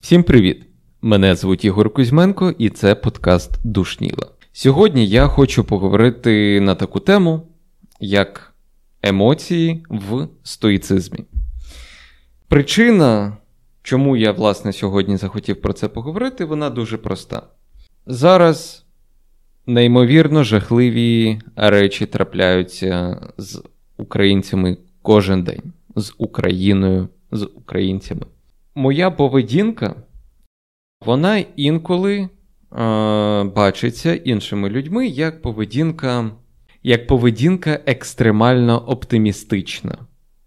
Всім привіт! Мене звуть Ігор Кузьменко, і це подкаст Душніла. Сьогодні я хочу поговорити на таку тему, як емоції в стоїцизмі. Причина, чому я, власне, сьогодні захотів про це поговорити, вона дуже проста. Зараз неймовірно жахливі речі трапляються з українцями кожен день, з Україною, з українцями. Моя поведінка, вона інколи е, бачиться іншими людьми як поведінка, як поведінка екстремально оптимістична.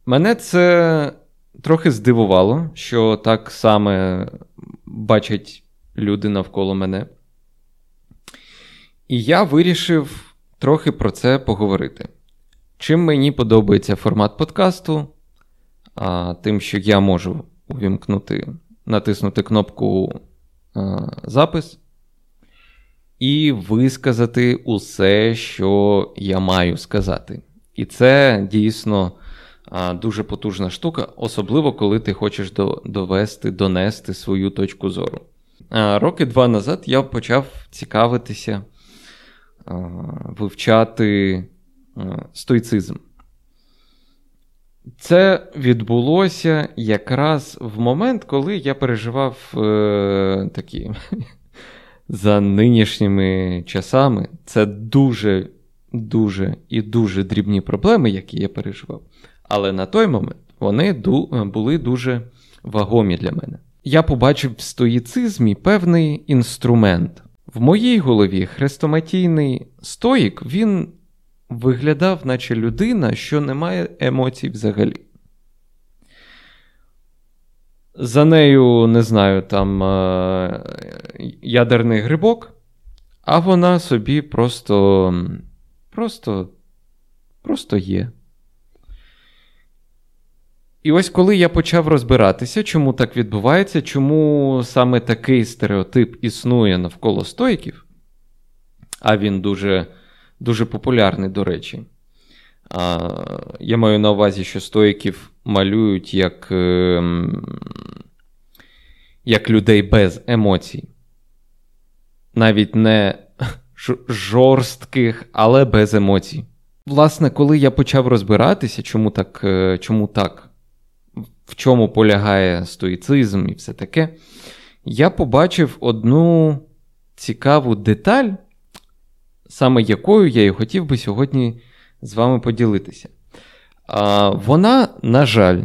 Мене це трохи здивувало, що так саме бачать люди навколо мене. І я вирішив трохи про це поговорити. Чим мені подобається формат подкасту, а, тим, що я можу увімкнути, натиснути кнопку а, запис і висказати усе, що я маю сказати. І це дійсно а, дуже потужна штука, особливо коли ти хочеш до, довести, донести свою точку зору. Роки два назад я почав цікавитися, вивчати стоїцизм. Це відбулося якраз в момент, коли я переживав е, такі за нинішніми часами. Це дуже, дуже і дуже дрібні проблеми, які я переживав. Але на той момент вони були дуже вагомі для мене. Я побачив в стоїцизмі певний інструмент. В моїй голові хрестоматійний стоїк він виглядав, наче людина, що не має емоцій взагалі. За нею, не знаю, там е- ядерний грибок, а вона собі просто, просто, просто є. І ось коли я почав розбиратися, чому так відбувається, чому саме такий стереотип існує навколо стойків, а він дуже дуже популярний, до речі. А, Я маю на увазі, що стоїків малюють як е, як людей без емоцій. Навіть не жорстких, але без емоцій. Власне, коли я почав розбиратися, чому так, е, чому так, в чому полягає стоїцизм і все таке, я побачив одну цікаву деталь, саме якою я і хотів би сьогодні з вами поділитися. А, Вона, на жаль,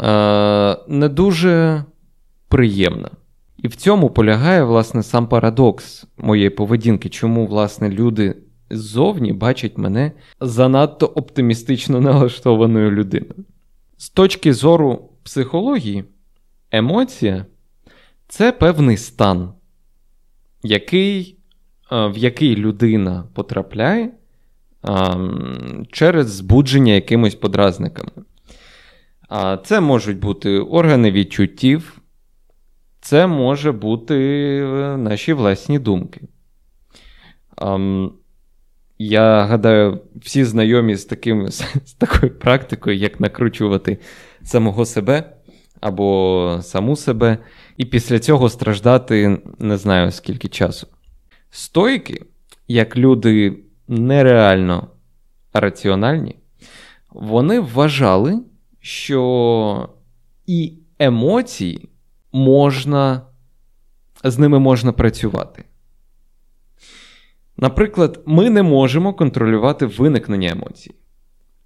а, не дуже приємна. І в цьому полягає, власне, сам парадокс моєї поведінки, чому, власне, люди ззовні бачать мене занадто оптимістично налаштованою людиною. З точки зору психології, емоція це певний стан, який в який людина потрапляє через збудження якимось подразниками. Це можуть бути органи відчуттів, це може бути е, наші власні думки. Я гадаю, всі знайомі з таким, з такою практикою, як накручувати самого себе або саму себе, і після цього страждати не знаю скільки часу. Стойки, як люди нереально раціональні, вони вважали, що і емоції можна, з ними можна працювати. Наприклад, ми не можемо контролювати виникнення емоцій.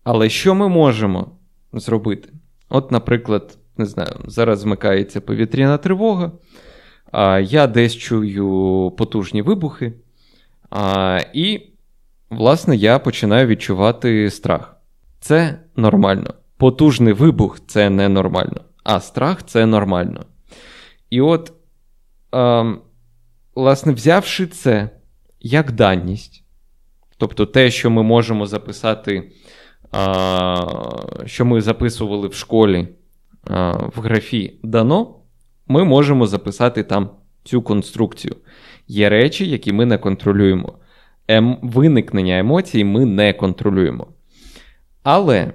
Але що ми можемо зробити? От, наприклад, не знаю, зараз змикається повітряна тривога. Я десь чую потужні вибухи, і, власне, я починаю відчувати страх. Це нормально. Потужний вибух це ненормально, а страх це нормально. І от, власне, взявши це як даність, тобто те, що ми можемо записати, що ми записували в школі в графі дано ми можемо записати там цю конструкцію. Є речі, які ми не контролюємо. Ем, Виникнення емоцій ми не контролюємо. Але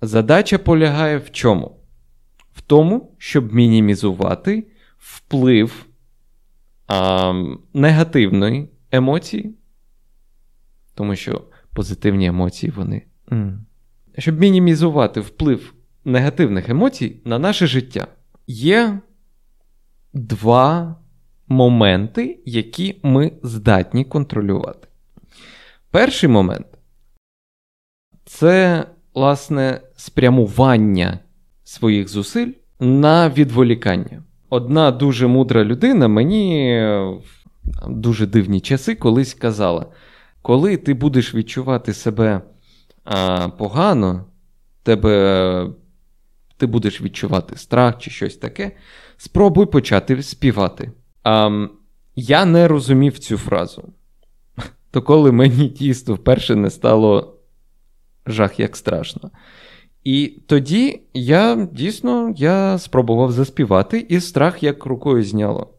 задача полягає в чому? В тому, щоб мінімізувати вплив а, негативної емоції, тому що позитивні емоції вони. Mm. Щоб мінімізувати вплив негативних емоцій на наше життя, є два моменти, які ми здатні контролювати. Перший момент це, власне, спрямування своїх зусиль на відволікання. Одна дуже мудра людина мені в дуже дивні часи колись казала: коли ти будеш відчувати себе а, погано, тебе, ти будеш відчувати страх чи щось таке, спробуй почати співати. А, Я не розумів цю фразу. То коли мені тісто вперше не стало жах як страшно. І тоді я дійсно я спробував заспівати, і страх як рукою зняло.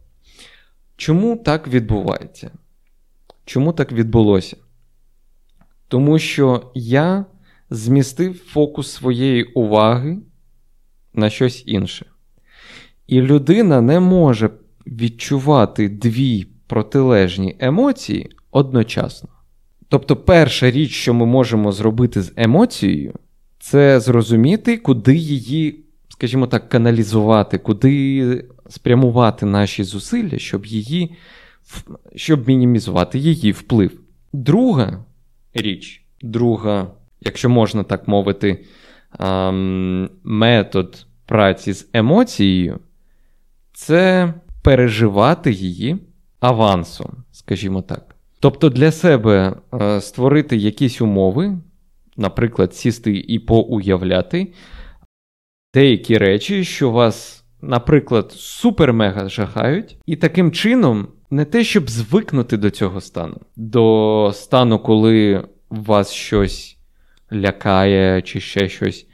Чому так відбувається? Чому так відбулося? Тому що я змістив фокус своєї уваги на щось інше. І людина не може відчувати дві протилежні емоції одночасно. Тобто, перша річ, що ми можемо зробити з емоцією, це зрозуміти, куди її, скажімо так, каналізувати, куди спрямувати наші зусилля, щоб її, щоб мінімізувати її вплив. Друга річ, друга, якщо можна так мовити, метод праці з емоцією, це переживати її авансом, скажімо так. Тобто для себе е, створити якісь умови, наприклад, сісти і поуявляти деякі речі, що вас, наприклад, супер-мега жахають, і таким чином не те, щоб звикнути до цього стану, до стану, коли вас щось лякає чи ще щось,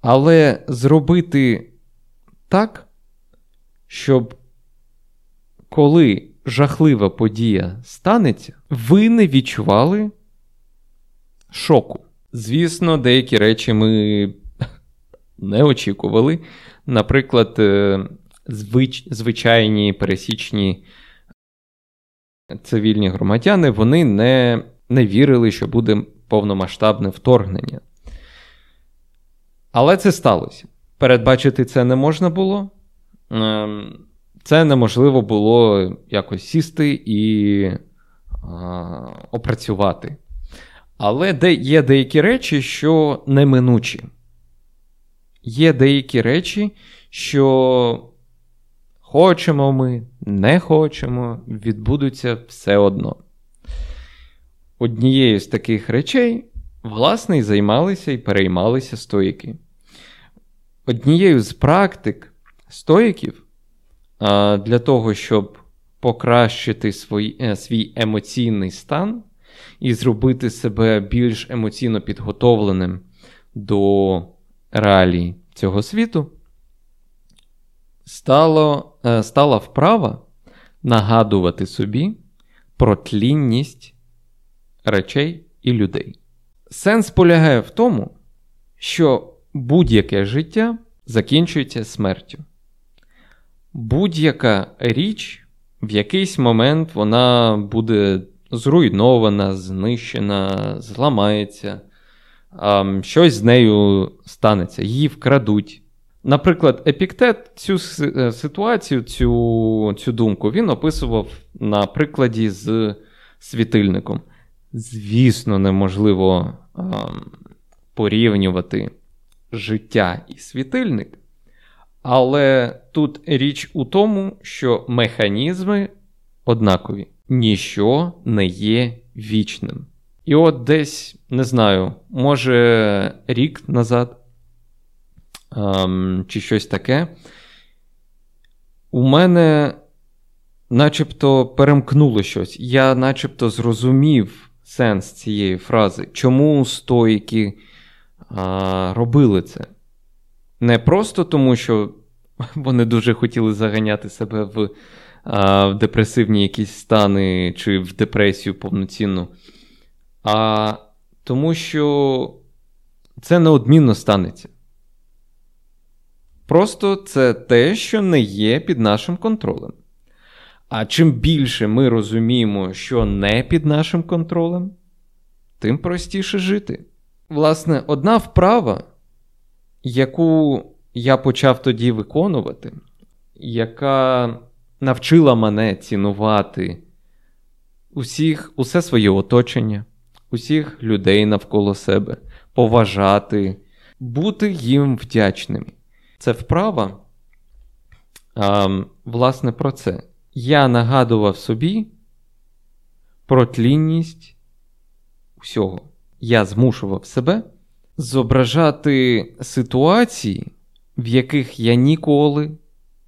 але зробити так, щоб коли жахлива подія станеться, ви не відчували шоку. Звісно, деякі речі ми не очікували. Наприклад, е, звич... звичайні пересічні цивільні громадяни вони не, не вірили, що буде повномасштабне вторгнення. Але це сталося. Передбачити це не можна було. Ем, це неможливо було якось сісти і опрацювати. Але є деякі речі, що неминучі. Є деякі речі, що хочемо ми, не хочемо, відбудуться все одно. Однією з таких речей, власне, і займалися і переймалися стоїки. Однією з практик стоїків для того, щоб покращити свій, е, свій емоційний стан і зробити себе більш емоційно підготовленим до реалій цього світу, стало, е, стала вправа нагадувати собі про тлінність речей і людей. Сенс полягає в тому, що будь-яке життя закінчується смертю будь-яка річ в якийсь момент вона буде зруйнована, знищена, зламається, щось з нею станеться, її вкрадуть. Наприклад, Епіктет цю е, ситуацію, цю цю думку він описував на прикладі з світильником. Звісно, неможливо ем, порівнювати життя і світильник, але тут річ у тому, що механізми однакові, ніщо не є вічним. І от десь, не знаю, може рік назад ем, чи щось таке, у мене начебто перемкнуло щось. Я начебто зрозумів сенс цієї фрази, чому стоїки а, робили це. Не просто тому, що вони дуже хотіли заганяти себе в, а, в депресивні якісь стани чи в депресію повноцінну, а тому, що це неодмінно станеться. Просто це те, що не є під нашим контролем. А чим більше ми розуміємо, що не під нашим контролем, тим простіше жити. Власне, одна вправа, яку я почав тоді виконувати, яка навчила мене цінувати усіх, усе своє оточення, усіх людей навколо себе, поважати, бути їм вдячними. Це вправа, а, власне, про це. Я нагадував собі про тлінність усього. Я змушував себе зображати ситуації, в яких я ніколи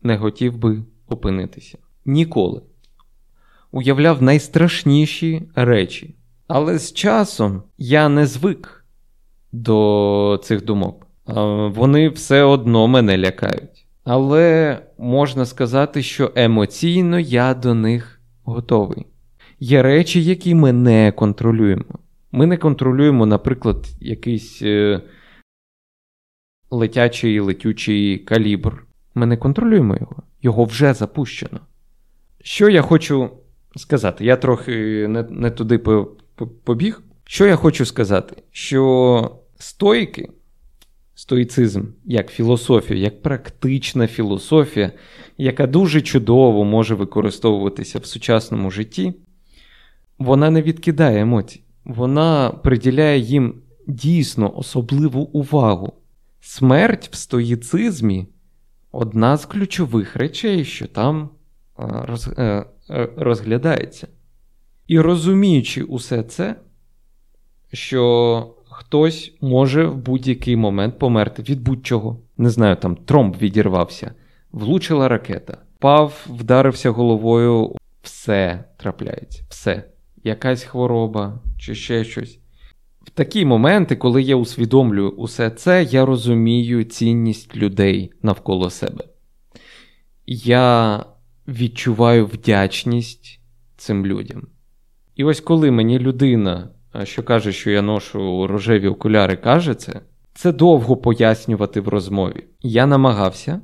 не хотів би опинитися. Ніколи. Уявляв найстрашніші речі. Але з часом я не звик до цих думок. Вони все одно мене лякають. Але можна сказати, що емоційно я до них готовий. Є речі, які ми не контролюємо. Ми не контролюємо, наприклад, якийсь е, летячий летючий калібр. Ми не контролюємо його, його вже запущено. Що я хочу сказати? Я трохи не, не туди побіг. Що я хочу сказати? Що стойки, стоїцизм як філософія, як практична філософія, яка дуже чудово може використовуватися в сучасному житті, вона не відкидає емоцій. Вона приділяє їм дійсно особливу увагу. Смерть в стоїцизмі одна з ключових речей, що там роз, е, е, розглядається. І розуміючи усе це, що хтось може в будь-який момент померти від будь-чого. Не знаю, там тромб відірвався, влучила ракета, пав, вдарився головою, все трапляється, все. Якась хвороба чи ще щось. В такі моменти, коли я усвідомлюю усе це, я розумію цінність людей навколо себе. Я відчуваю вдячність цим людям. І ось коли мені людина, що каже, що я ношу рожеві окуляри, каже це, це довго пояснювати в розмові. Я намагався,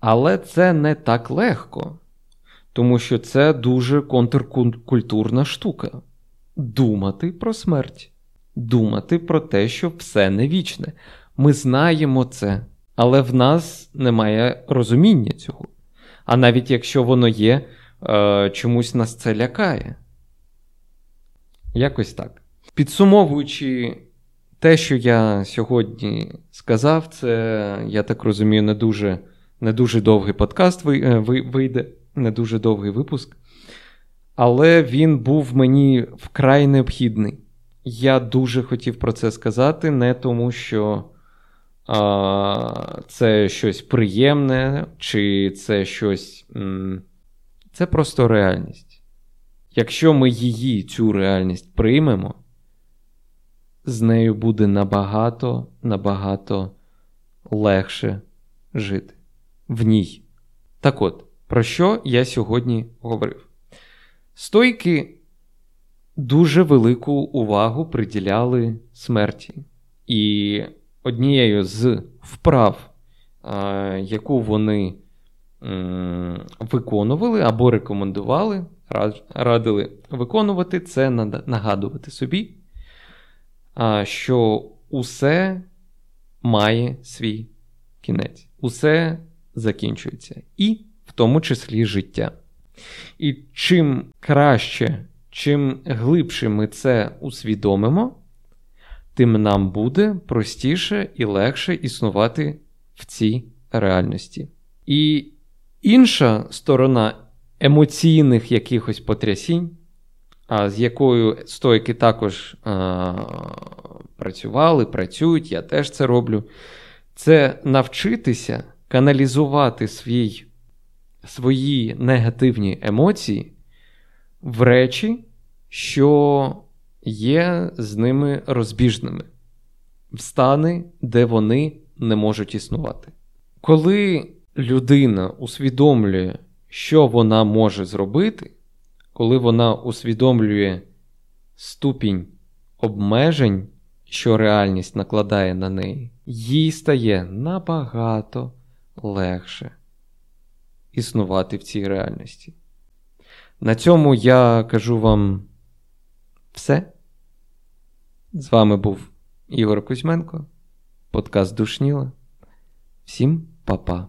але це не так легко, тому що це дуже контркультурна штука. Думати про смерть, думати про те, що все не вічне. Ми знаємо це, але в нас немає розуміння цього. А навіть якщо воно є, е, чомусь нас це лякає. Якось так. Підсумовуючи те, що я сьогодні сказав, це, я так розумію, не дуже не дуже довгий подкаст е, вийде, не дуже довгий випуск. Але він був мені вкрай необхідний. Я дуже хотів про це сказати, не тому, що а, це щось приємне, чи це щось. М- це просто реальність. Якщо ми її, цю реальність приймемо, з нею буде набагато, набагато легше жити в ній. Так от, про що я сьогодні говорив? Стойки дуже велику увагу приділяли смерті. І однією з вправ, яку вони виконували або рекомендували, радили виконувати, це нагадувати собі, що усе має свій кінець, усе закінчується, і в тому числі життя. І чим краще, чим глибше ми це усвідомимо, тим нам буде простіше і легше існувати в цій реальності. І інша сторона емоційних якихось потрясінь, з якою стойки також а, працювали, працюють, я теж це роблю, це навчитися каналізувати свій, свої негативні емоції в речі, що є з ними розбіжними, в стани, де вони не можуть існувати. Коли людина усвідомлює, що вона може зробити, коли вона усвідомлює ступінь обмежень, що реальність накладає на неї, їй стає набагато легше існувати в цій реальності. На цьому я кажу вам все. З вами був Ігор Кузьменко, подкаст Душніла. Всім па-па.